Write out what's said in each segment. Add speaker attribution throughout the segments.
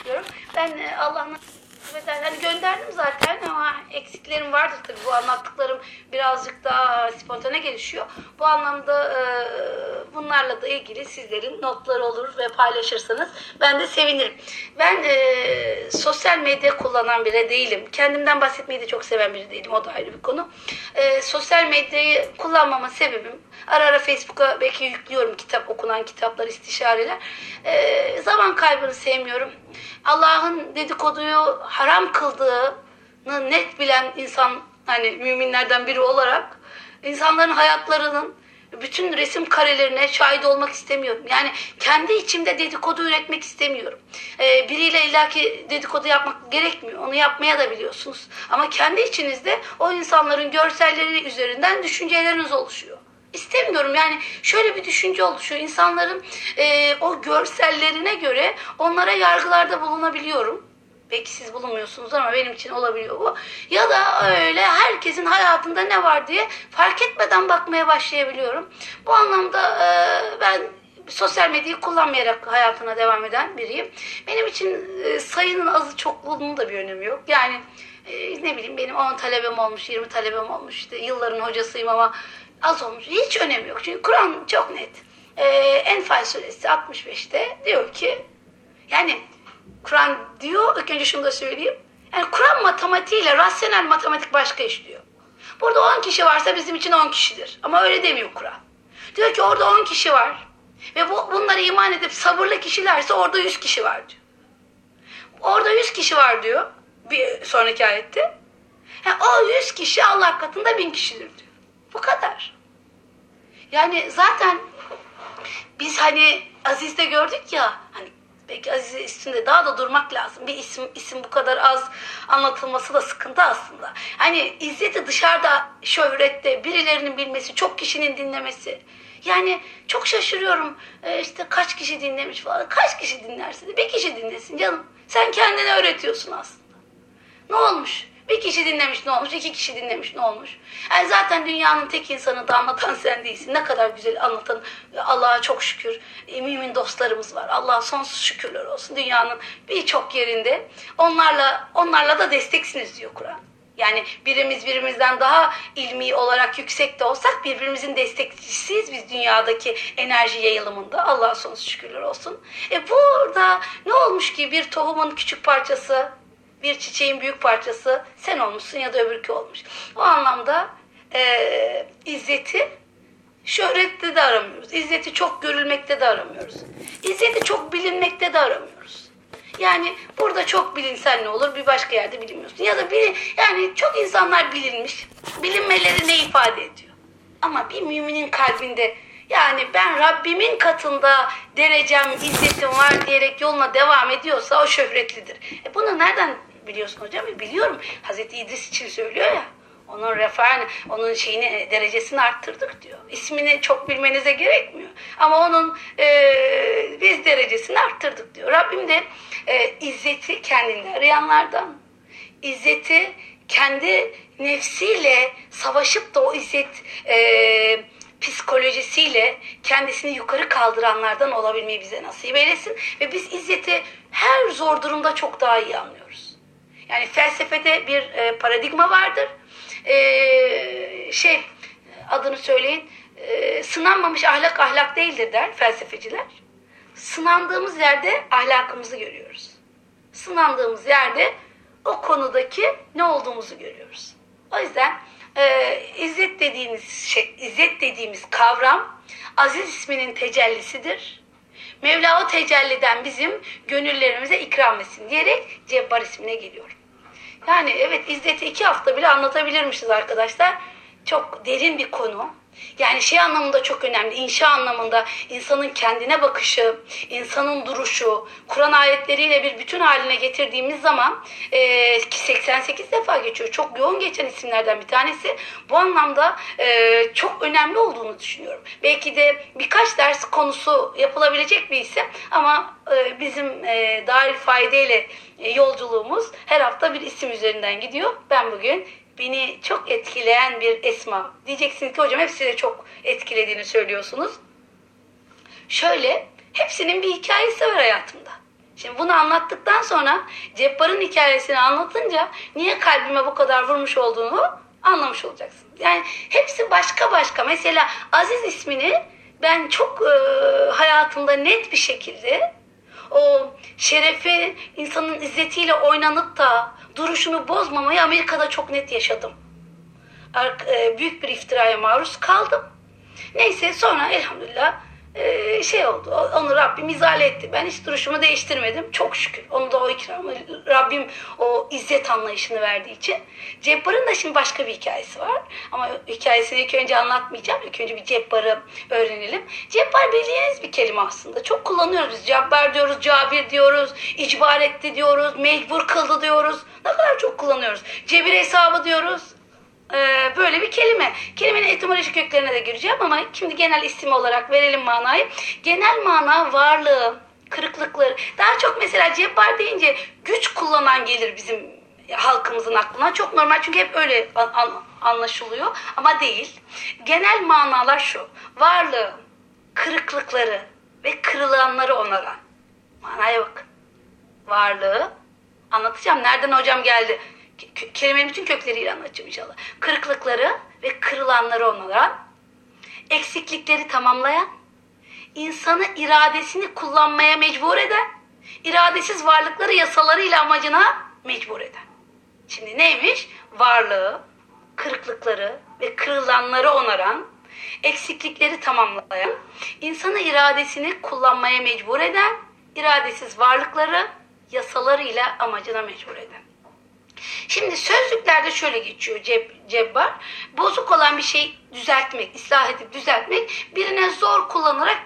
Speaker 1: yapıyorum. Ben e, Allah'ın Mesela hani gönderdim zaten ama eksiklerim vardır tabii. Bu anlattıklarım birazcık daha spontane gelişiyor. Bu anlamda e, bunlarla da ilgili sizlerin notları olur ve paylaşırsanız ben de sevinirim. Ben e, sosyal medya kullanan biri değilim. Kendimden bahsetmeyi de çok seven biri değilim. O da ayrı bir konu. Sosyal medyayı kullanmama sebebim ara ara Facebook'a belki yüklüyorum kitap, okunan kitaplar, istişareler. E, zaman kaybını sevmiyorum. Allah'ın dedikoduyu haram kıldığını net bilen insan hani müminlerden biri olarak insanların hayatlarının bütün resim karelerine şahit olmak istemiyorum. Yani kendi içimde dedikodu üretmek istemiyorum. Ee, biriyle illaki dedikodu yapmak gerekmiyor. Onu yapmaya da biliyorsunuz. Ama kendi içinizde o insanların görselleri üzerinden düşünceleriniz oluşuyor. İstemiyorum yani şöyle bir düşünce oluşuyor. İnsanların e, o görsellerine göre onlara yargılarda bulunabiliyorum. Belki siz bulunmuyorsunuz ama benim için olabiliyor bu. Ya da öyle herkesin hayatında ne var diye fark etmeden bakmaya başlayabiliyorum. Bu anlamda e, ben sosyal medyayı kullanmayarak hayatına devam eden biriyim. Benim için e, sayının azı çokluğunun da bir önemi yok. Yani e, ne bileyim benim 10 talebem olmuş, 20 talebem olmuş. İşte yılların hocasıyım ama az olmuş. Hiç önemi yok. Çünkü Kur'an çok net. E, Enfal suresi 65'te diyor ki yani Kur'an diyor, ilk önce şunu da söyleyeyim. Yani Kur'an matematiğiyle rasyonel matematik başka işliyor. Burada 10 kişi varsa bizim için 10 kişidir. Ama öyle demiyor Kur'an. Diyor ki orada 10 kişi var. Ve bu, bunları iman edip sabırlı kişilerse orada 100 kişi var diyor. Orada 100 kişi var diyor. Bir sonraki ayette. Yani o 100 kişi Allah katında 1000 kişidir diyor. Bu kadar. Yani zaten biz hani Aziz'de gördük ya hani belki Aziz üstünde daha da durmak lazım. Bir isim isim bu kadar az anlatılması da sıkıntı aslında. Hani İzzet'i dışarıda şöhrette birilerinin bilmesi, çok kişinin dinlemesi. Yani çok şaşırıyorum ee, işte kaç kişi dinlemiş falan. Kaç kişi dinlersin? Bir kişi dinlesin canım. Sen kendine öğretiyorsun aslında. Ne olmuş? Bir kişi dinlemiş ne olmuş? İki kişi dinlemiş ne olmuş? Yani zaten dünyanın tek insanı da anlatan sen değilsin. Ne kadar güzel anlatan Allah'a çok şükür e, mümin dostlarımız var. Allah'a sonsuz şükürler olsun dünyanın birçok yerinde. Onlarla onlarla da desteksiniz diyor Kur'an. Yani birimiz birimizden daha ilmi olarak yüksek de olsak birbirimizin destekçisiyiz biz dünyadaki enerji yayılımında. Allah'a sonsuz şükürler olsun. E burada ne olmuş ki bir tohumun küçük parçası bir çiçeğin büyük parçası sen olmuşsun ya da öbürkü olmuş. O anlamda e, izzeti şöhrette de aramıyoruz. İzzeti çok görülmekte de aramıyoruz. İzzeti çok bilinmekte de aramıyoruz. Yani burada çok bilinsen ne olur bir başka yerde bilinmiyorsun. Ya da bir, yani çok insanlar bilinmiş. Bilinmeleri ne ifade ediyor? Ama bir müminin kalbinde yani ben Rabbimin katında derecem, izzetim var diyerek yoluna devam ediyorsa o şöhretlidir. E bunu nereden biliyorsun hocam? E biliyorum. Hazreti İdris için söylüyor ya. Onun refahını, onun şeyini, derecesini arttırdık diyor. İsmini çok bilmenize gerekmiyor. Ama onun e, biz derecesini arttırdık diyor. Rabbim de e, izzeti kendinde arayanlardan. İzzeti kendi nefsiyle savaşıp da o izzet e, psikolojisiyle kendisini yukarı kaldıranlardan olabilmeyi bize nasip eylesin. Ve biz izzeti her zor durumda çok daha iyi anlıyoruz. Yani felsefede bir e, paradigma vardır. E, şey adını söyleyin. E, sınanmamış ahlak ahlak değildir der felsefeciler. Sınandığımız yerde ahlakımızı görüyoruz. Sınandığımız yerde o konudaki ne olduğumuzu görüyoruz. O yüzden e, izzet dediğimiz şey, izzet dediğimiz kavram aziz isminin tecellisidir. Mevla o tecelliden bizim gönüllerimize ikram etsin diyerek Cebbar ismine geliyorum. Yani evet izzeti iki hafta bile anlatabilirmişiz arkadaşlar. Çok derin bir konu. Yani şey anlamında çok önemli. İnşa anlamında insanın kendine bakışı, insanın duruşu, Kur'an ayetleriyle bir bütün haline getirdiğimiz zaman e, ki 88 defa geçiyor. Çok yoğun geçen isimlerden bir tanesi. Bu anlamda e, çok önemli olduğunu düşünüyorum. Belki de birkaç ders konusu yapılabilecek bir isim ama e, bizim e, Darül ile e, yolculuğumuz her hafta bir isim üzerinden gidiyor. Ben bugün beni çok etkileyen bir esma. Diyeceksiniz ki hocam hepsi de çok etkilediğini söylüyorsunuz. Şöyle hepsinin bir hikayesi var hayatımda. Şimdi bunu anlattıktan sonra Cebbar'ın hikayesini anlatınca niye kalbime bu kadar vurmuş olduğunu anlamış olacaksın. Yani hepsi başka başka. Mesela Aziz ismini ben çok e, hayatımda net bir şekilde o şerefi insanın izzetiyle oynanıp da duruşunu bozmamayı Amerika'da çok net yaşadım. E, büyük bir iftiraya maruz kaldım. Neyse sonra elhamdülillah e, şey oldu. Onu Rabbim izale etti. Ben hiç duruşumu değiştirmedim. Çok şükür. Onu da o ikramı Rabbim o izzet anlayışını verdiği için. Cebbar'ın da şimdi başka bir hikayesi var. Ama hikayesini ilk önce anlatmayacağım. İlk önce bir Cebbar'ı öğrenelim. Cebbar bildiğiniz bir kelime aslında. Çok kullanıyoruz biz. Cebbar diyoruz, cabir diyoruz, icbar etti diyoruz, mecbur kıldı diyoruz. Ne kadar çok kullanıyoruz. Cebir hesabı diyoruz. Ee, böyle bir kelime. Kelimenin etimolojik köklerine de gireceğim ama şimdi genel isim olarak verelim manayı. Genel mana varlığı, kırıklıkları. Daha çok mesela cebbar deyince güç kullanan gelir bizim halkımızın aklına. Çok normal çünkü hep öyle an- an- anlaşılıyor ama değil. Genel manalar şu. Varlığı, kırıklıkları ve kırılanları onaran. Manaya bak. Varlığı, anlatacağım. Nereden hocam geldi? Ke- ke- Kelimenin bütün kökleriyle anlatacağım inşallah. Kırıklıkları ve kırılanları onaran, eksiklikleri tamamlayan, insanı iradesini kullanmaya mecbur eden, iradesiz varlıkları yasalarıyla amacına mecbur eden. Şimdi neymiş? Varlığı, kırıklıkları ve kırılanları onaran, eksiklikleri tamamlayan, insanı iradesini kullanmaya mecbur eden, iradesiz varlıkları yasalarıyla amacına mecbur eden. Şimdi sözlüklerde şöyle geçiyor ceb, cebbar. Bozuk olan bir şeyi düzeltmek, ıslah edip düzeltmek, birine zor kullanarak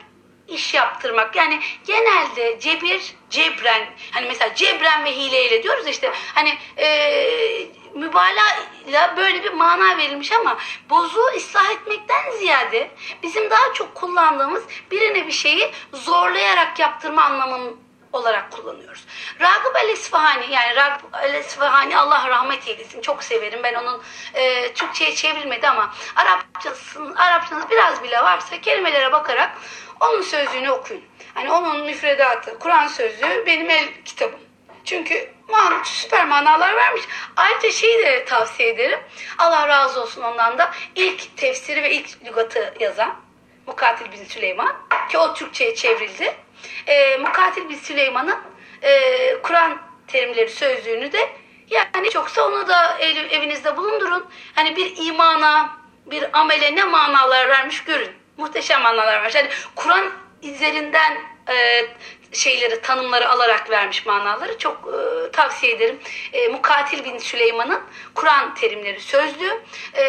Speaker 1: iş yaptırmak. Yani genelde cebir, cebren, hani mesela cebren ve hileyle diyoruz işte hani e, mübalağayla böyle bir mana verilmiş ama bozuğu ıslah etmekten ziyade bizim daha çok kullandığımız birine bir şeyi zorlayarak yaptırma anlamının olarak kullanıyoruz. Ragıp el İsfahani yani Ragıp el İsfahani Allah rahmet eylesin. Çok severim. Ben onun e, Türkçe'ye çevrilmedi ama Arapçasın, Arapçanız biraz bile varsa kelimelere bakarak onun sözlüğünü okuyun. Hani onun müfredatı, Kur'an sözlüğü benim el kitabım. Çünkü man, süper manalar vermiş. Ayrıca şeyi de tavsiye ederim. Allah razı olsun ondan da ilk tefsiri ve ilk lügatı yazan Mukatil bin Süleyman ki o Türkçe'ye çevrildi. E, Mukatil bin Süleyman'ın e, Kur'an terimleri sözlüğünü de yani çoksa onu da ev- evinizde bulundurun. Hani bir imana, bir amele ne manalar vermiş görün. Muhteşem manalar vermiş. Yani Kur'an izlerinden e, şeyleri, tanımları alarak vermiş manaları çok e, tavsiye ederim. E, Mukatil bin Süleyman'ın Kur'an terimleri sözlüğü. E,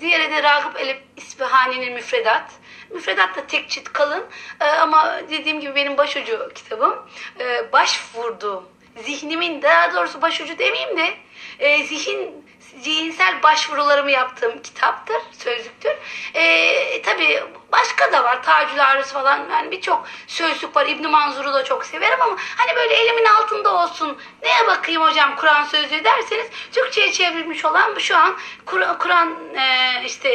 Speaker 1: diğeri de Ragıp el İsfahani'nin müfredat. Müfredat da tek çift kalın E, ama dediğim gibi benim başucu kitabım. E, başvurduğum, zihnimin daha doğrusu başucu demeyeyim de e, zihin zihinsel başvurularımı yaptığım kitaptır, sözlüktür. E, tabii başka da var. Tacül Arız falan yani birçok sözlük var. İbn Manzur'u da çok severim ama hani böyle elimin altında olsun. Neye bakayım hocam Kur'an sözlüğü derseniz Türkçe'ye çevrilmiş olan şu an Kur- Kur'an e, işte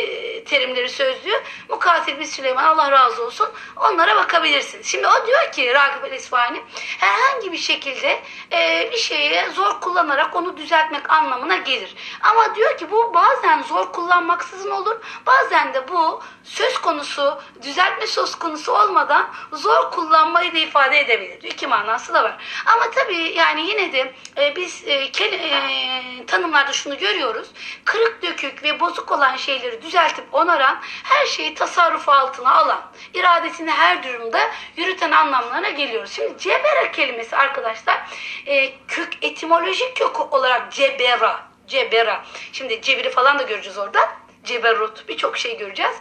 Speaker 1: terimleri sözlüğü Mukatil bin Süleyman Allah razı olsun. Onlara bakabilirsiniz. Şimdi o diyor ki Ragıp el İsfahani herhangi bir şekilde e, bir şeye zor kullanarak onu düzeltmek anlamına gelir. Ama diyor ki bu bazen zor kullanmaksızın olur. Bazen de bu söz konusu düzeltme söz konusu olmadan zor kullanmayı da ifade edebilir. İki manası da var. Ama tabii yani yine de e, biz e, kel- e, tanımlarda şunu görüyoruz. Kırık dökük ve bozuk olan şeyleri düzeltip onaran her şeyi tasarruf altına alan, iradesini her durumda yürüten anlamlarına geliyoruz. Şimdi cebera kelimesi arkadaşlar e, kök etimolojik kök olarak cebera, cebera. Şimdi cebiri falan da göreceğiz orada. Ceberut birçok şey göreceğiz.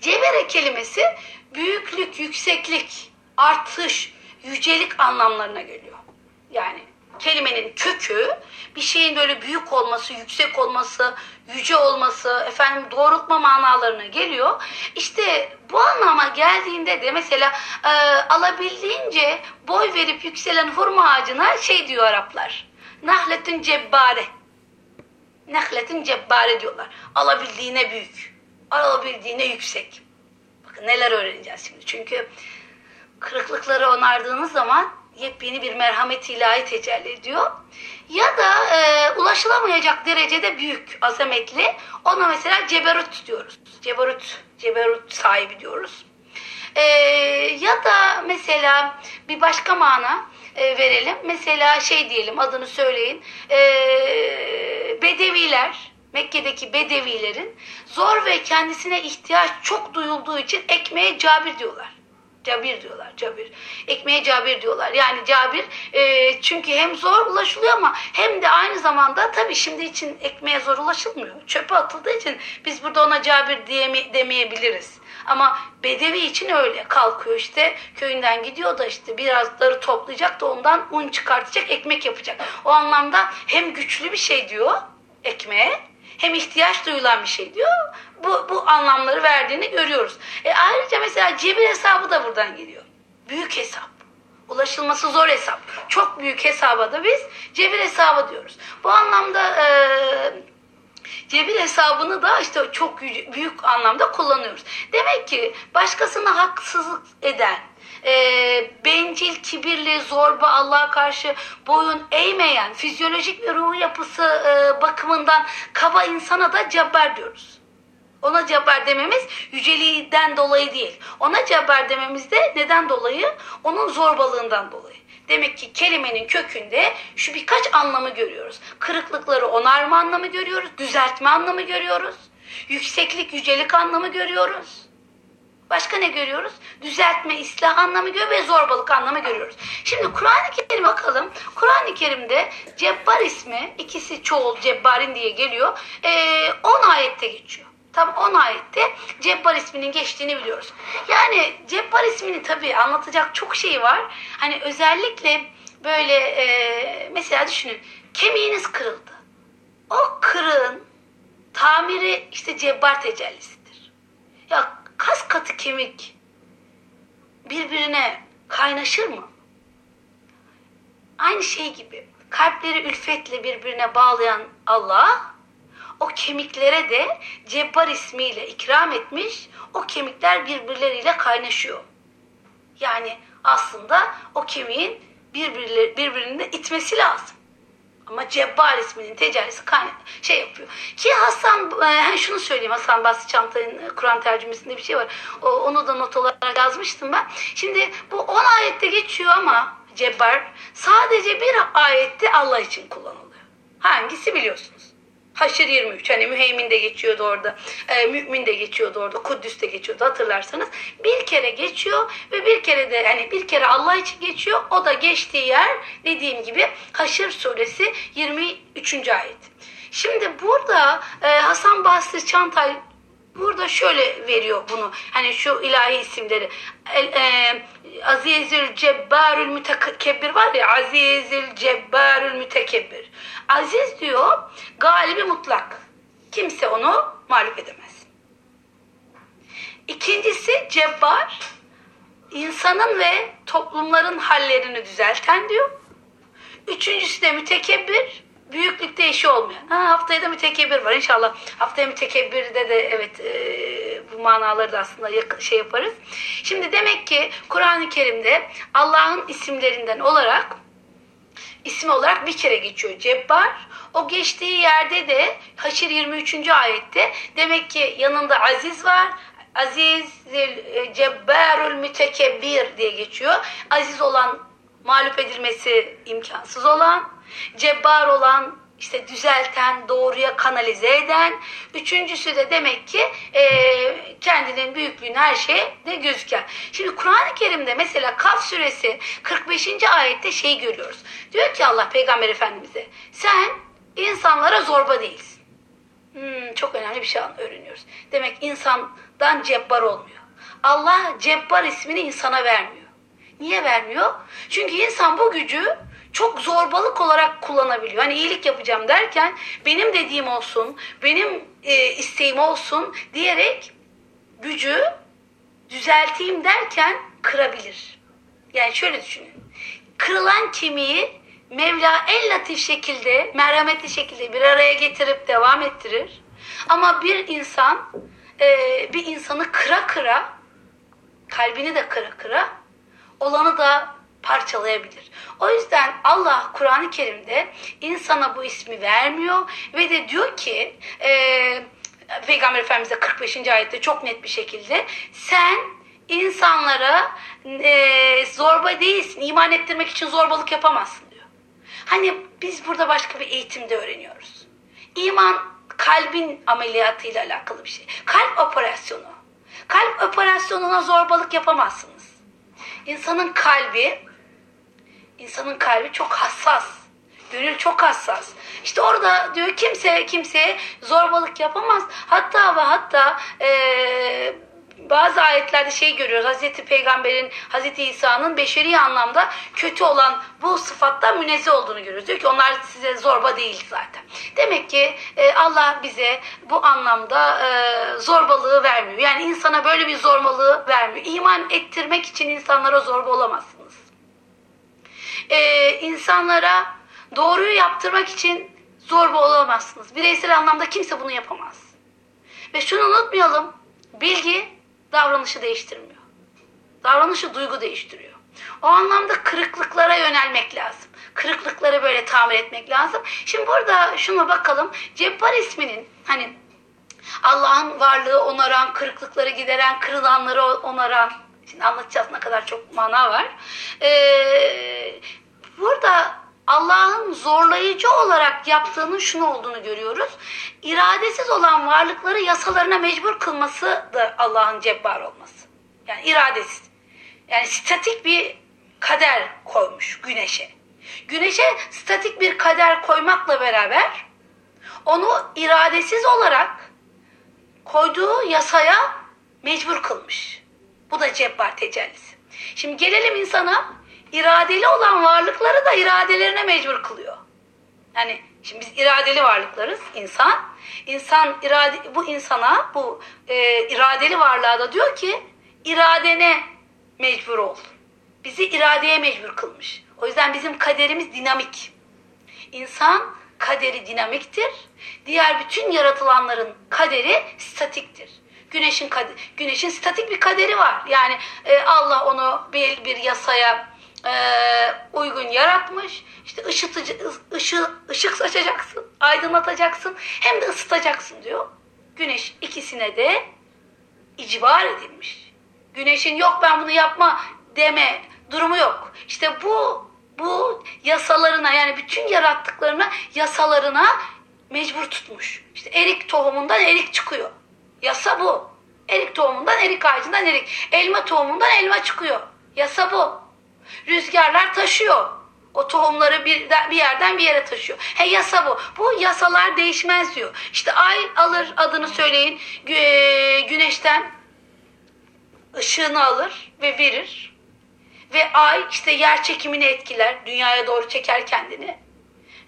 Speaker 1: Cebere kelimesi büyüklük, yükseklik, artış, yücelik anlamlarına geliyor. Yani kelimenin kökü bir şeyin böyle büyük olması, yüksek olması, yüce olması, efendim doğrultma manalarına geliyor. İşte bu anlama geldiğinde de mesela e, alabildiğince boy verip yükselen hurma ağacına şey diyor Araplar. Nahletün cebbare. Nehletin cebbare diyorlar. Alabildiğine büyük. Alabildiğine yüksek. Bakın neler öğreneceğiz şimdi. Çünkü kırıklıkları onardığınız zaman yepyeni bir merhamet ilahi tecelli ediyor. Ya da e, ulaşılamayacak derecede büyük, azametli. Ona mesela ceberut diyoruz. Ceberut, ceberut sahibi diyoruz. E, ya da mesela bir başka mana e, verelim. Mesela şey diyelim adını söyleyin. E, bedeviler, Mekke'deki bedevilerin zor ve kendisine ihtiyaç çok duyulduğu için ekmeğe cabir diyorlar. Cabir diyorlar, cabir. Ekmeğe cabir diyorlar. Yani cabir e, çünkü hem zor ulaşılıyor ama hem de aynı zamanda tabii şimdi için ekmeğe zor ulaşılmıyor. Çöpe atıldığı için biz burada ona cabir diyeme, demeyebiliriz. Ama bedevi için öyle. Kalkıyor işte köyünden gidiyor da işte birazları toplayacak da ondan un çıkartacak, ekmek yapacak. O anlamda hem güçlü bir şey diyor ekmeğe hem ihtiyaç duyulan bir şey diyor. Bu, bu anlamları verdiğini görüyoruz. E ayrıca mesela cebir hesabı da buradan geliyor. Büyük hesap. Ulaşılması zor hesap. Çok büyük hesaba da biz cebir hesabı diyoruz. Bu anlamda e, cebir hesabını da işte çok büyük anlamda kullanıyoruz. Demek ki başkasına haksızlık eden, e, bencil, kibirli, zorba, Allah'a karşı boyun eğmeyen, fizyolojik ve ruh yapısı e, bakımından kaba insana da cabbar diyoruz. Ona cabbar dememiz yüceliğinden dolayı değil. Ona cabbar dememiz de neden dolayı? Onun zorbalığından dolayı. Demek ki kelimenin kökünde şu birkaç anlamı görüyoruz. Kırıklıkları onarma anlamı görüyoruz. Düzeltme anlamı görüyoruz. Yükseklik, yücelik anlamı görüyoruz. Başka ne görüyoruz? Düzeltme, ıslah anlamı görüyoruz ve zorbalık anlamı görüyoruz. Şimdi Kur'an-ı Kerim'e bakalım. Kur'an-ı Kerim'de Cebbar ismi, ikisi çoğul Cebbarin diye geliyor. 10 ee, ayette geçiyor. Tam 10 ayette Cebbar isminin geçtiğini biliyoruz. Yani Cebbar ismini tabii anlatacak çok şey var. Hani özellikle böyle e, mesela düşünün kemiğiniz kırıldı. O kırığın tamiri işte Cebbar tecellisidir. Ya kas katı kemik birbirine kaynaşır mı? Aynı şey gibi kalpleri ülfetle birbirine bağlayan Allah o kemiklere de Cebbar ismiyle ikram etmiş. O kemikler birbirleriyle kaynaşıyor. Yani aslında o kemiğin birbirleri, birbirini itmesi lazım. Ama Cebbar isminin tecellisi şey yapıyor. Ki Hasan, e, şunu söyleyeyim Hasan Basri Çantay'ın Kur'an tercümesinde bir şey var. O, onu da not olarak yazmıştım ben. Şimdi bu 10 ayette geçiyor ama Cebbar sadece bir ayette Allah için kullanılıyor. Hangisi biliyorsunuz? Haşr 23 hani müheymin de geçiyordu orada. E, mümin de geçiyordu orada. Kuddüs de geçiyordu hatırlarsanız. Bir kere geçiyor ve bir kere de hani bir kere Allah için geçiyor. O da geçtiği yer dediğim gibi Haşr suresi 23. ayet. Şimdi burada e, Hasan Basri Çantay burada şöyle veriyor bunu. Hani şu ilahi isimleri. E, e, Azizül Cebbarül Mütekebbir var ya Azizül Cebbarül Mütekebbir. Aziz diyor galibi mutlak. Kimse onu mağlup edemez. İkincisi Cebbar insanın ve toplumların hallerini düzelten diyor. Üçüncüsü de mütekebbir büyüklükte eşi olmayan. Ha, haftaya da mütekebbir var inşallah. Haftaya mütekebbirde de evet e, bu manaları da aslında şey yaparız. Şimdi demek ki Kur'an-ı Kerim'de Allah'ın isimlerinden olarak ismi olarak bir kere geçiyor Cebbar. O geçtiği yerde de Haşir 23. ayette demek ki yanında aziz var. Aziz e, Cebbarul Mütekebbir diye geçiyor. Aziz olan mağlup edilmesi imkansız olan, cebbar olan, işte düzelten, doğruya kanalize eden. Üçüncüsü de demek ki e, kendinin büyüklüğünü her şeye de gözüken. Şimdi Kur'an-ı Kerim'de mesela Kaf suresi 45. ayette şey görüyoruz. Diyor ki Allah Peygamber Efendimiz'e sen insanlara zorba değilsin. Hmm, çok önemli bir şey öğreniyoruz. Demek insandan cebbar olmuyor. Allah cebbar ismini insana vermiyor. Niye vermiyor? Çünkü insan bu gücü çok zorbalık olarak kullanabiliyor. Hani iyilik yapacağım derken benim dediğim olsun, benim e, isteğim olsun diyerek gücü düzelteyim derken kırabilir. Yani şöyle düşünün. Kırılan kemiği Mevla en latif şekilde, merhametli şekilde bir araya getirip devam ettirir. Ama bir insan e, bir insanı kıra kıra, kalbini de kıra kıra, olanı da parçalayabilir. O yüzden Allah Kur'an-ı Kerim'de insana bu ismi vermiyor ve de diyor ki e, Peygamber Efendimiz 45. ayette çok net bir şekilde sen insanlara e, zorba değilsin, iman ettirmek için zorbalık yapamazsın diyor. Hani biz burada başka bir eğitimde öğreniyoruz. İman kalbin ameliyatıyla alakalı bir şey. Kalp operasyonu. Kalp operasyonuna zorbalık yapamazsınız. İnsanın kalbi insanın kalbi çok hassas. Gönül çok hassas. İşte orada diyor kimse kimseye zorbalık yapamaz. Hatta ve hatta eee bazı ayetlerde şey görüyoruz. Hazreti Peygamber'in, Hazreti İsa'nın beşeri anlamda kötü olan bu sıfattan münezzeh olduğunu görüyoruz. Diyor ki onlar size zorba değil zaten. Demek ki e, Allah bize bu anlamda e, zorbalığı vermiyor. Yani insana böyle bir zorbalığı vermiyor. İman ettirmek için insanlara zorba olamazsınız. E, insanlara doğruyu yaptırmak için zorba olamazsınız. Bireysel anlamda kimse bunu yapamaz. Ve şunu unutmayalım. Bilgi davranışı değiştirmiyor. Davranışı duygu değiştiriyor. O anlamda kırıklıklara yönelmek lazım. Kırıklıkları böyle tamir etmek lazım. Şimdi burada şuna bakalım. Cebbar isminin hani Allah'ın varlığı onaran, kırıklıkları gideren, kırılanları onaran. Şimdi anlatacağız ne kadar çok mana var. Ee, burada Allah'ın zorlayıcı olarak yaptığının şunu olduğunu görüyoruz. İradesiz olan varlıkları yasalarına mecbur kılması da Allah'ın cebbar olması. Yani iradesiz. Yani statik bir kader koymuş güneşe. Güneşe statik bir kader koymakla beraber onu iradesiz olarak koyduğu yasaya mecbur kılmış. Bu da cebbar tecellisi. Şimdi gelelim insana iradeli olan varlıkları da iradelerine mecbur kılıyor. Yani şimdi biz iradeli varlıklarız insan. İnsan irade bu insana bu e, iradeli varlığa da diyor ki iradene mecbur ol. Bizi iradeye mecbur kılmış. O yüzden bizim kaderimiz dinamik. İnsan kaderi dinamiktir. Diğer bütün yaratılanların kaderi statiktir. Güneşin kader, güneşin statik bir kaderi var. Yani e, Allah onu bir bir yasaya e, uygun yaratmış. İşte ışıtıcı, ışı, ışık saçacaksın, aydınlatacaksın, hem de ısıtacaksın diyor. Güneş ikisine de icbar edilmiş. Güneşin yok ben bunu yapma deme durumu yok. İşte bu bu yasalarına yani bütün yarattıklarına yasalarına mecbur tutmuş. İşte erik tohumundan erik çıkıyor. Yasa bu. Erik tohumundan erik ağacından erik. Elma tohumundan elma çıkıyor. Yasa bu. Rüzgarlar taşıyor. O tohumları bir, bir yerden bir yere taşıyor. He yasa bu. Bu yasalar değişmez diyor. İşte ay alır adını söyleyin. Güneşten ışığını alır ve verir. Ve ay işte yer çekimini etkiler. Dünyaya doğru çeker kendini.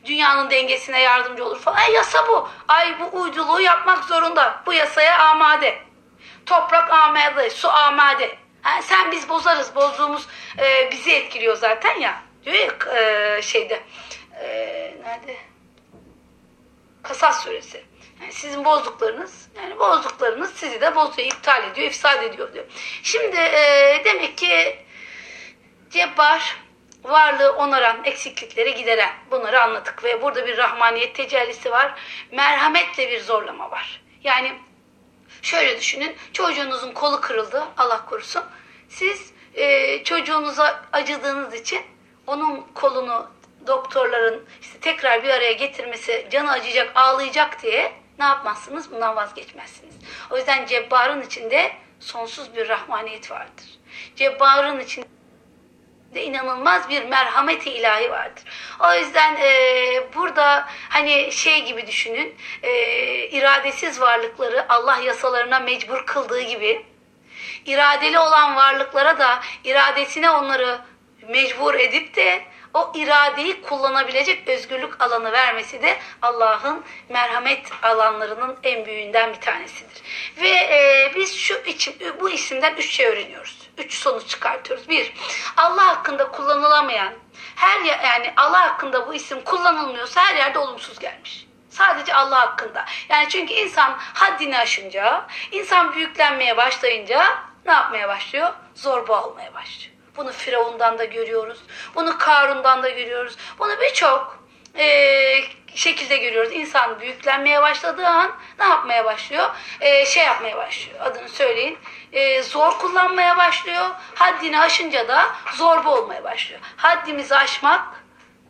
Speaker 1: Dünyanın dengesine yardımcı olur falan. E, yasa bu. Ay bu uyduluğu yapmak zorunda. Bu yasaya amade. Toprak amade, su amade. Sen biz bozarız. Bozduğumuz e, bizi etkiliyor zaten ya. Diyor ya e, şeyde. E, nerede? Kasas suresi. Yani sizin bozduklarınız, yani bozduklarınız sizi de bozuyor, iptal ediyor, ifsad ediyor diyor. Şimdi e, demek ki Cebbar varlığı onaran, eksiklikleri gideren bunları anladık ve burada bir rahmaniyet tecellisi var. Merhametle bir zorlama var. Yani şöyle düşünün çocuğunuzun kolu kırıldı Allah korusun. Siz e, çocuğunuza acıdığınız için onun kolunu doktorların işte tekrar bir araya getirmesi canı acıyacak ağlayacak diye ne yapmazsınız? Bundan vazgeçmezsiniz. O yüzden Cebbar'ın içinde sonsuz bir rahmaniyet vardır. Cebbar'ın içinde de inanılmaz bir merhameti ilahi vardır. O yüzden e, burada hani şey gibi düşünün, e, iradesiz varlıkları Allah yasalarına mecbur kıldığı gibi, iradeli olan varlıklara da iradesine onları mecbur edip de o iradeyi kullanabilecek özgürlük alanı vermesi de Allah'ın merhamet alanlarının en büyüğünden bir tanesidir. Ve e, biz şu için, bu isimden üç şey öğreniyoruz. Üç sonuç çıkartıyoruz. Bir, Allah hakkında kullanılamayan, her yani Allah hakkında bu isim kullanılmıyorsa her yerde olumsuz gelmiş. Sadece Allah hakkında. Yani çünkü insan haddini aşınca, insan büyüklenmeye başlayınca ne yapmaya başlıyor? Zorba olmaya başlıyor. Bunu Firavun'dan da görüyoruz. Bunu Karun'dan da görüyoruz. Bunu birçok eee, şekilde görüyoruz. İnsan büyüklenmeye başladığı an ne yapmaya başlıyor? Eee, şey yapmaya başlıyor. Adını söyleyin. Eee, zor kullanmaya başlıyor. Haddini aşınca da zorba olmaya başlıyor. Haddimizi aşmak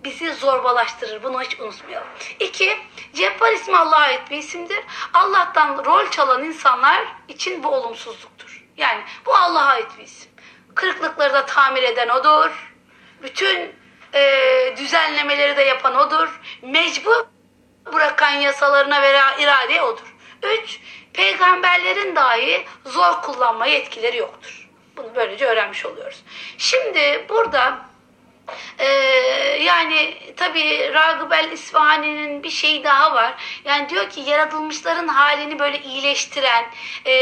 Speaker 1: bizi zorbalaştırır. Bunu hiç unutmayalım. İki, Cebbar ismi Allah'a ait bir isimdir. Allah'tan rol çalan insanlar için bu olumsuzluktur. Yani bu Allah'a ait bir isim. Kırıklıkları da tamir eden odur. Bütün e, düzenlemeleri de yapan odur. Mecbur bırakan yasalarına ve iradeye odur. Üç, peygamberlerin dahi zor kullanma yetkileri yoktur. Bunu böylece öğrenmiş oluyoruz. Şimdi burada ee, yani tabii Ragıp el İsfahani'nin bir şeyi daha var. Yani diyor ki yaratılmışların halini böyle iyileştiren, e,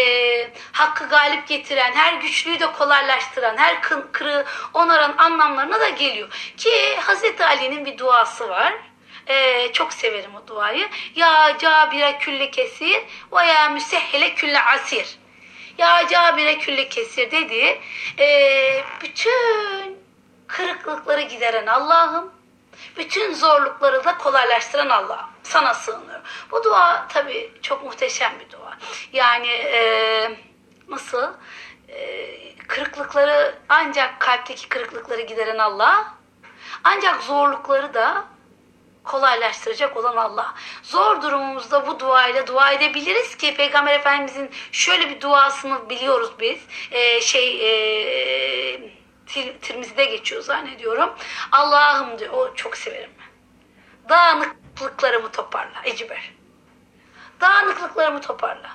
Speaker 1: hakkı galip getiren, her güçlüyü de kolaylaştıran, her kın, kırığı onaran anlamlarına da geliyor. Ki Hazreti Ali'nin bir duası var. Ee, çok severim o duayı. Ya cabire külle kesir ve ya müsehhele külle asir. Ya cabire külle kesir dediği e, bütün kırıklıkları gideren Allah'ım, bütün zorlukları da kolaylaştıran Allah'ım. Sana sığınıyorum. Bu dua tabii çok muhteşem bir dua. Yani e, nasıl? E, kırıklıkları ancak kalpteki kırıklıkları gideren Allah, ancak zorlukları da kolaylaştıracak olan Allah. Zor durumumuzda bu duayla dua edebiliriz ki Peygamber Efendimizin şöyle bir duasını biliyoruz biz. Ee, şey e, Tir- Tirmizi'de geçiyor zannediyorum. Allah'ım diyor. O çok severim ben. Dağınıklıklarımı toparla Eciber. Dağınıklıklarımı toparla.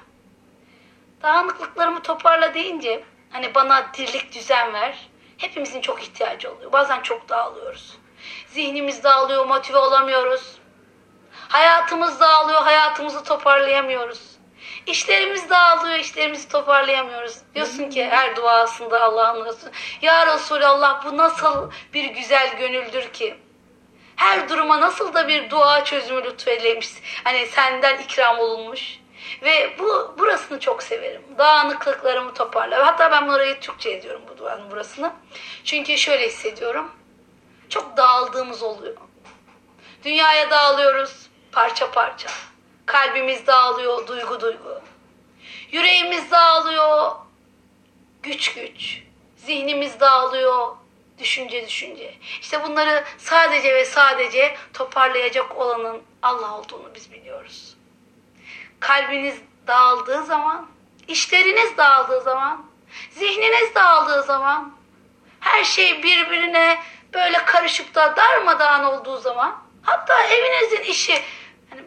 Speaker 1: Dağınıklıklarımı toparla deyince hani bana dirlik düzen ver. Hepimizin çok ihtiyacı oluyor. Bazen çok dağılıyoruz. Zihnimiz dağılıyor, motive olamıyoruz. Hayatımız dağılıyor, hayatımızı toparlayamıyoruz. İşlerimiz dağılıyor, işlerimizi toparlayamıyoruz. Diyorsun ki her duasında Allah'ın Resulü, Ya Resulallah bu nasıl bir güzel gönüldür ki? Her duruma nasıl da bir dua çözümü lütfeylemiş. Hani senden ikram olunmuş. Ve bu burasını çok severim. Dağınıklıklarımı toparla. Hatta ben burayı Türkçe ediyorum bu duanın burasını. Çünkü şöyle hissediyorum. Çok dağıldığımız oluyor. Dünyaya dağılıyoruz parça parça. Kalbimiz dağılıyor duygu duygu. Yüreğimiz dağılıyor güç güç. Zihnimiz dağılıyor düşünce düşünce. İşte bunları sadece ve sadece toparlayacak olanın Allah olduğunu biz biliyoruz. Kalbiniz dağıldığı zaman, işleriniz dağıldığı zaman, zihniniz dağıldığı zaman, her şey birbirine böyle karışıp da darmadağın olduğu zaman, hatta evinizin işi,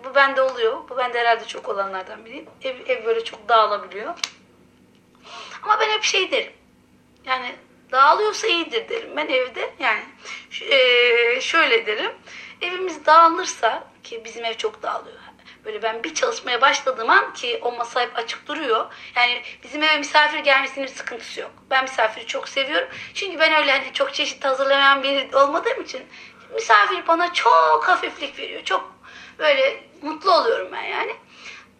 Speaker 1: bu bende oluyor, bu bende herhalde çok olanlardan biriyim. Ev, ev böyle çok dağılabiliyor. Ama ben hep şey derim, yani dağılıyorsa iyidir derim. Ben evde yani eee, şöyle derim. Evimiz dağılırsa ki bizim ev çok dağılıyor. Böyle ben bir çalışmaya başladığım an ki o masa hep açık duruyor. Yani bizim eve misafir gelmesinin bir sıkıntısı yok. Ben misafiri çok seviyorum. Çünkü ben öyle hani çok çeşit hazırlamayan biri olmadığım için misafir bana çok hafiflik veriyor. Çok böyle mutlu oluyorum ben yani.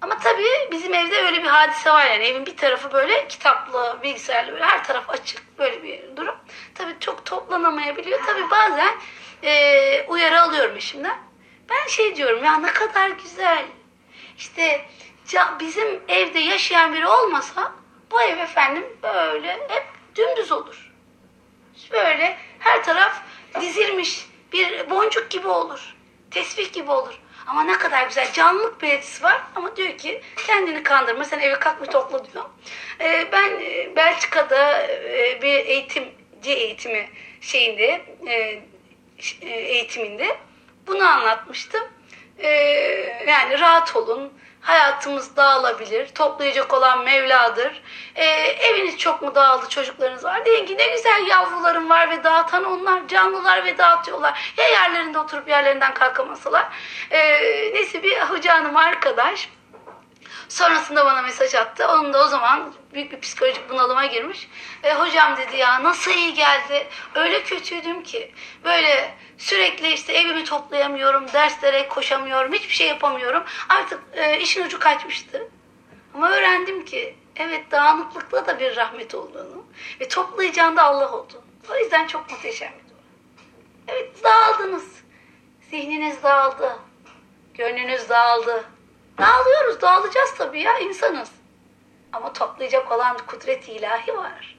Speaker 1: Ama tabii bizim evde öyle bir hadise var yani evin bir tarafı böyle kitaplı, bilgisayarlı böyle her taraf açık böyle bir durum. Tabii çok toplanamayabiliyor. Tabii bazen e, uyarı alıyorum eşimden. Ben şey diyorum ya ne kadar güzel. İşte bizim evde yaşayan biri olmasa bu ev efendim böyle hep dümdüz olur. Böyle her taraf dizilmiş bir boncuk gibi olur. Tesbih gibi olur. Ama ne kadar güzel canlılık belirtisi var ama diyor ki kendini kandırma sen eve kalk bir topla diyor. Ee, ben e, Belçika'da e, bir eğitimci eğitimi şeyinde e, e, eğitiminde bunu anlatmıştım. Ee, yani rahat olun. Hayatımız dağılabilir. Toplayacak olan Mevla'dır. Ee, eviniz çok mu dağıldı çocuklarınız var? Deyin ki ne güzel yavrularım var ve dağıtan onlar. Canlılar ve dağıtıyorlar. Ya yerlerinde oturup yerlerinden kalkamasalar. Ee, neyse bir hoca hanım arkadaş. Sonrasında bana mesaj attı. Onun da o zaman büyük bir psikolojik bunalıma girmiş. E, hocam dedi ya nasıl iyi geldi. Öyle kötüydüm ki. Böyle sürekli işte evimi toplayamıyorum. Derslere koşamıyorum. Hiçbir şey yapamıyorum. Artık e, işin ucu kaçmıştı. Ama öğrendim ki evet dağınıklıkta da bir rahmet olduğunu ve toplayacağında Allah olduğunu. O yüzden çok muhteşem bir dua. Evet dağıldınız. Zihniniz dağıldı. Gönlünüz dağıldı. Dağılıyoruz, dağılacağız tabii ya insanız. Ama toplayacak olan kudret ilahi var.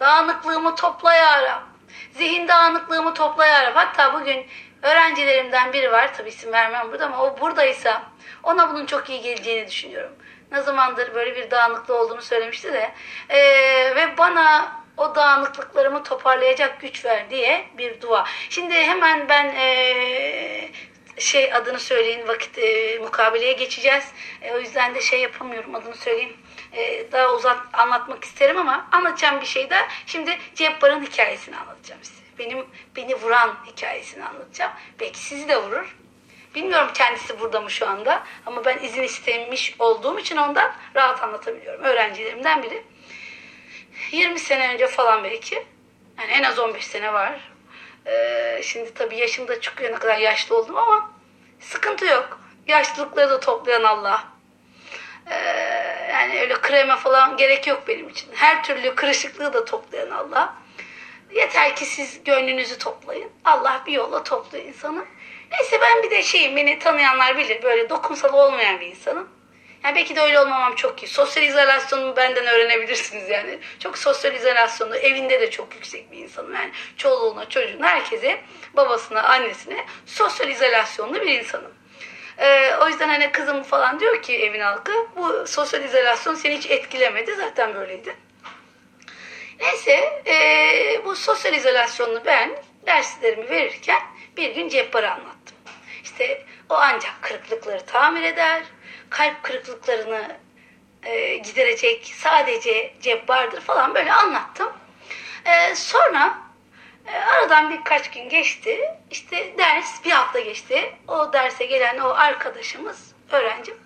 Speaker 1: Dağınıklığımı topla ya Rab. Zihin dağınıklığımı topla ya Rab. Hatta bugün öğrencilerimden biri var. Tabii isim vermem burada ama o buradaysa ona bunun çok iyi geleceğini düşünüyorum. Ne zamandır böyle bir dağınıklığı olduğunu söylemişti de. Ee, ve bana o dağınıklıklarımı toparlayacak güç ver diye bir dua. Şimdi hemen ben ee, şey adını söyleyin vakit e, mukabileye geçeceğiz. E, o yüzden de şey yapamıyorum adını söyleyeyim. E, daha uzat anlatmak isterim ama anlatacağım bir şey de şimdi Cebbar'ın hikayesini anlatacağım size. Benim beni vuran hikayesini anlatacağım. Belki sizi de vurur. Bilmiyorum kendisi burada mı şu anda ama ben izin istemiş olduğum için ondan rahat anlatabiliyorum. Öğrencilerimden biri. 20 sene önce falan belki. Yani en az 15 sene var. Ee, şimdi tabii yaşım da çıkıyor ne kadar yaşlı oldum ama sıkıntı yok. Yaşlılıkları da toplayan Allah. Ee, yani öyle kreme falan gerek yok benim için. Her türlü kırışıklığı da toplayan Allah. Yeter ki siz gönlünüzü toplayın. Allah bir yolla topluyor insanı. Neyse ben bir de şeyim beni tanıyanlar bilir böyle dokunsal olmayan bir insanım. Yani belki de öyle olmamam çok iyi. Sosyal izolasyonu benden öğrenebilirsiniz yani. Çok sosyal izolasyonu, evinde de çok yüksek bir insanım. Yani çoluğuna, çocuğuna, herkese, babasına, annesine sosyal izolasyonlu bir insanım. Ee, o yüzden hani kızım falan diyor ki evin halkı bu sosyal izolasyon seni hiç etkilemedi. Zaten böyleydi. Neyse e, bu sosyal izolasyonu ben derslerimi verirken bir gün Cebbar'ı anlattım. İşte o ancak kırıklıkları tamir eder, kalp kırıklıklarını e, giderecek sadece Cebbar'dır falan böyle anlattım. E, sonra e, aradan birkaç gün geçti. İşte ders bir hafta geçti. O derse gelen o arkadaşımız, öğrencim,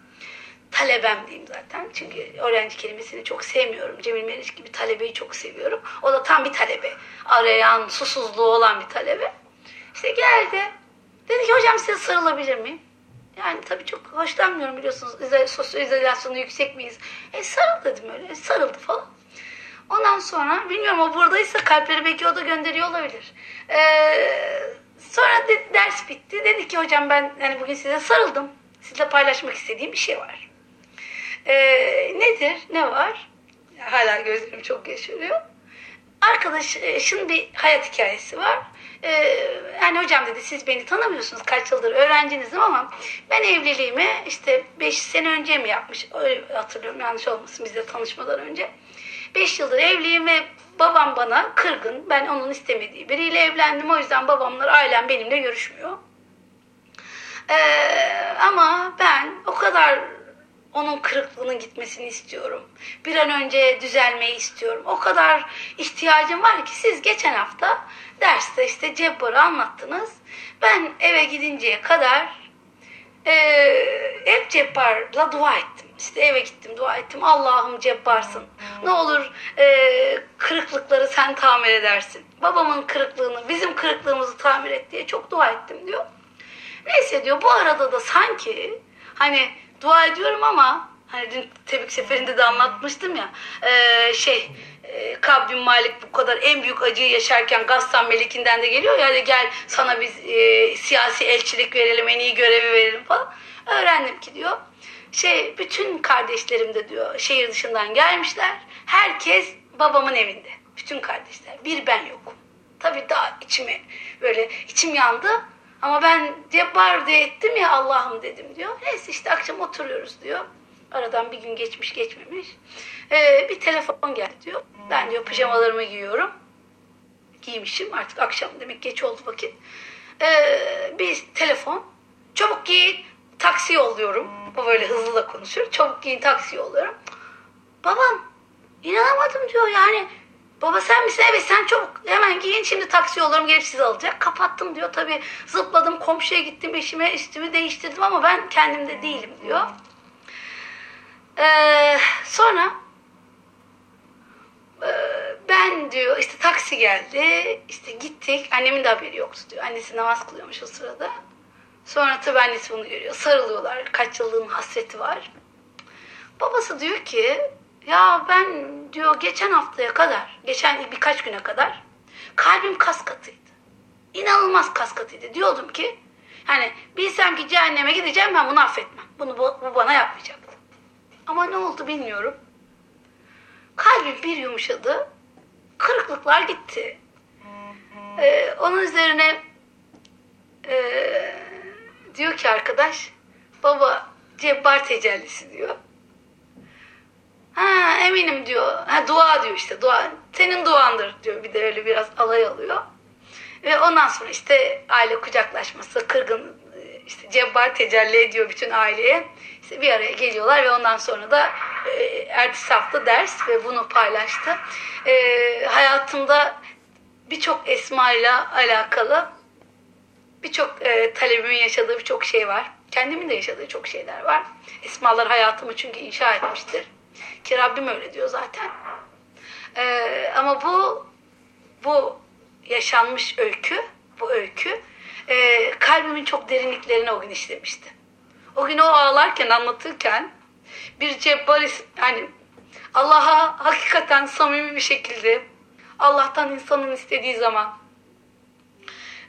Speaker 1: talebem diyeyim zaten. Çünkü öğrenci kelimesini çok sevmiyorum. Cemil Meriç gibi talebeyi çok seviyorum. O da tam bir talebe. Arayan, susuzluğu olan bir talebe. İşte geldi. Dedi ki hocam size sarılabilir miyim? Yani tabii çok hoşlanmıyorum biliyorsunuz. Sosyal izolasyonu yüksek miyiz? E sarıl dedim öyle. E, sarıldı falan. Ondan sonra bilmiyorum o buradaysa kalpleri belki o da gönderiyor olabilir. Ee, sonra de- ders bitti. Dedi ki hocam ben yani bugün size sarıldım. Sizle paylaşmak istediğim bir şey var. Ee, nedir? Ne var? Hala gözlerim çok yaşarıyor. Arkadaşın bir hayat hikayesi var. Ee, yani hocam dedi siz beni tanımıyorsunuz kaç yıldır öğrencinizim ama ben evliliğimi işte 5 sene önce mi yapmış öyle hatırlıyorum yanlış olmasın bizle tanışmadan önce. 5 yıldır evliyim ve babam bana kırgın ben onun istemediği biriyle evlendim o yüzden babamlar ailem benimle görüşmüyor. Ee, ama ben o kadar onun kırıklığının gitmesini istiyorum. Bir an önce düzelmeyi istiyorum. O kadar ihtiyacım var ki siz geçen hafta derste işte Cebbar'ı anlattınız. Ben eve gidinceye kadar e, hep Cebbar'la dua ettim. İşte eve gittim dua ettim. Allah'ım Cebbarsın. Ne olur e, kırıklıkları sen tamir edersin. Babamın kırıklığını, bizim kırıklığımızı tamir et diye çok dua ettim diyor. Neyse diyor bu arada da sanki hani dua ediyorum ama hani dün Tebük seferinde de anlatmıştım ya e, şey e, Kab bin Malik bu kadar en büyük acıyı yaşarken Gassan Melik'inden de geliyor ya hadi gel sana biz e, siyasi elçilik verelim en iyi görevi verelim falan. Öğrendim ki diyor şey bütün kardeşlerim de diyor şehir dışından gelmişler. Herkes babamın evinde. Bütün kardeşler. Bir ben yokum. Tabii daha içime böyle içim yandı. Ama ben Cebbar diye ettim ya Allah'ım dedim diyor. Neyse işte akşam oturuyoruz diyor. Aradan bir gün geçmiş geçmemiş. Ee, bir telefon geldi diyor. Ben diyor pijamalarımı giyiyorum. Giymişim artık akşam demek geç oldu vakit. Ee, bir telefon. Çabuk giyin taksi yolluyorum. O böyle hızlı da konuşuyor. Çabuk giyin taksi yolluyorum. Babam inanamadım diyor yani. Baba sen misin? Evet sen çabuk hemen giyin şimdi taksi yolluyorum gelip sizi alacak. Kapattım diyor tabii zıpladım komşuya gittim eşime üstümü değiştirdim ama ben kendimde değilim diyor. Ee, sonra e, ben diyor işte taksi geldi işte gittik annemin de haberi yoktu diyor. Annesi namaz kılıyormuş o sırada. Sonra tabii annesi bunu görüyor sarılıyorlar kaç yıllığın hasreti var. Babası diyor ki ya ben diyor geçen haftaya kadar, geçen birkaç güne kadar kalbim kas katıydı. İnanılmaz kas katıydı. Diyordum ki hani bilsem ki cehenneme gideceğim ben bunu affetmem. Bunu bu, bu bana yapmayacak. Ama ne oldu bilmiyorum. Kalbim bir yumuşadı. Kırıklıklar gitti. Ee, onun üzerine ee, diyor ki arkadaş baba cebbar tecellisi diyor. Ha eminim diyor. Ha dua diyor işte dua. Senin duandır diyor. Bir de öyle biraz alay alıyor. Ve ondan sonra işte aile kucaklaşması, kırgın işte cebbar tecelli ediyor bütün aileye. İşte bir araya geliyorlar ve ondan sonra da e, ertesi hafta ders ve bunu paylaştı. E, hayatımda birçok esma ile alakalı birçok e, talebimin yaşadığı birçok şey var. Kendimin de yaşadığı çok şeyler var. Esmalar hayatımı çünkü inşa etmiştir. Ki Rabbim öyle diyor zaten. E, ama bu bu yaşanmış öykü, bu öykü e, kalbimin çok derinliklerine o gün işlemişti. O gün o ağlarken, anlatırken bir cebbar yani Allah'a hakikaten samimi bir şekilde Allah'tan insanın istediği zaman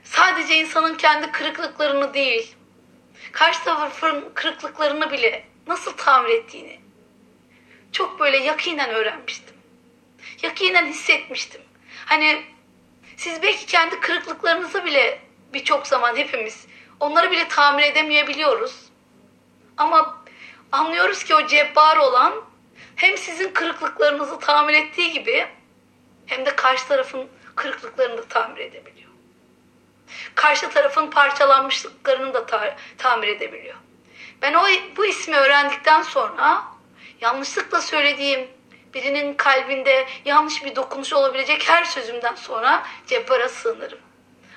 Speaker 1: sadece insanın kendi kırıklıklarını değil karşı tarafın kırıklıklarını bile nasıl tamir ettiğini çok böyle yakinen öğrenmiştim. Yakinen hissetmiştim. Hani siz belki kendi kırıklıklarınızı bile birçok zaman hepimiz onları bile tamir edemeyebiliyoruz. Ama anlıyoruz ki o cebbar olan hem sizin kırıklıklarınızı tamir ettiği gibi hem de karşı tarafın kırıklıklarını da tamir edebiliyor. Karşı tarafın parçalanmışlıklarını da ta- tamir edebiliyor. Ben o bu ismi öğrendikten sonra yanlışlıkla söylediğim birinin kalbinde yanlış bir dokunuş olabilecek her sözümden sonra cebbara sığınırım.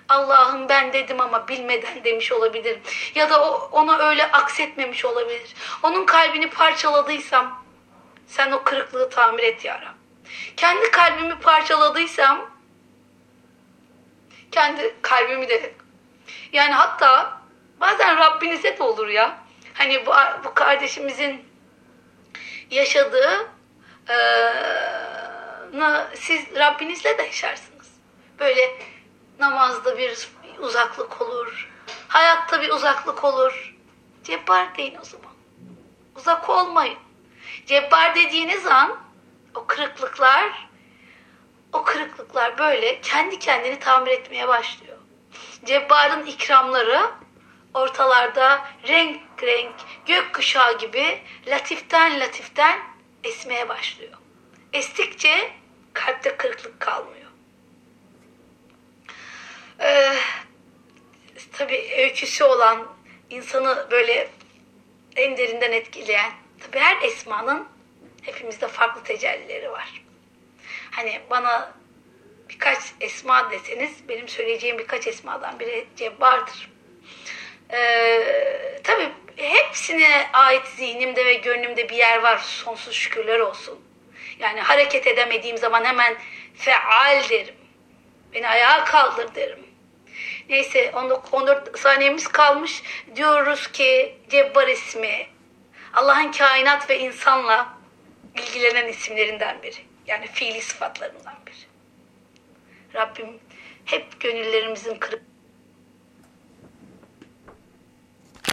Speaker 1: Allah'ım ben dedim ama bilmeden demiş olabilirim. Ya da o, ona öyle aksetmemiş olabilir. Onun kalbini parçaladıysam sen o kırıklığı tamir et ya Rab. Kendi kalbimi parçaladıysam kendi kalbimi de yani hatta bazen Rabbinize de olur ya. Hani bu, bu kardeşimizin yaşadığı siz Rabbinizle de yaşarsınız. Böyle namazda bir uzaklık olur. Hayatta bir uzaklık olur. Cebbar deyin o zaman. Uzak olmayın. Cebbar dediğiniz an o kırıklıklar o kırıklıklar böyle kendi kendini tamir etmeye başlıyor. Cebbarın ikramları ortalarda renk renk gökkuşağı gibi latiften latiften esmeye başlıyor. Estikçe kalpte kırıklık kalmıyor. Ee, tabii öyküsü olan insanı böyle en derinden etkileyen tabii her esmanın hepimizde farklı tecellileri var. Hani bana birkaç esma deseniz benim söyleyeceğim birkaç esmadan biri cebbardır. Ee, tabii hepsine ait zihnimde ve gönlümde bir yer var. Sonsuz şükürler olsun. Yani hareket edemediğim zaman hemen feal derim. Beni ayağa kaldır derim. Neyse 14 saniyemiz kalmış. Diyoruz ki Cebbar ismi Allah'ın kainat ve insanla ilgilenen isimlerinden biri. Yani fiili sıfatlarından biri. Rabbim hep gönüllerimizin kırık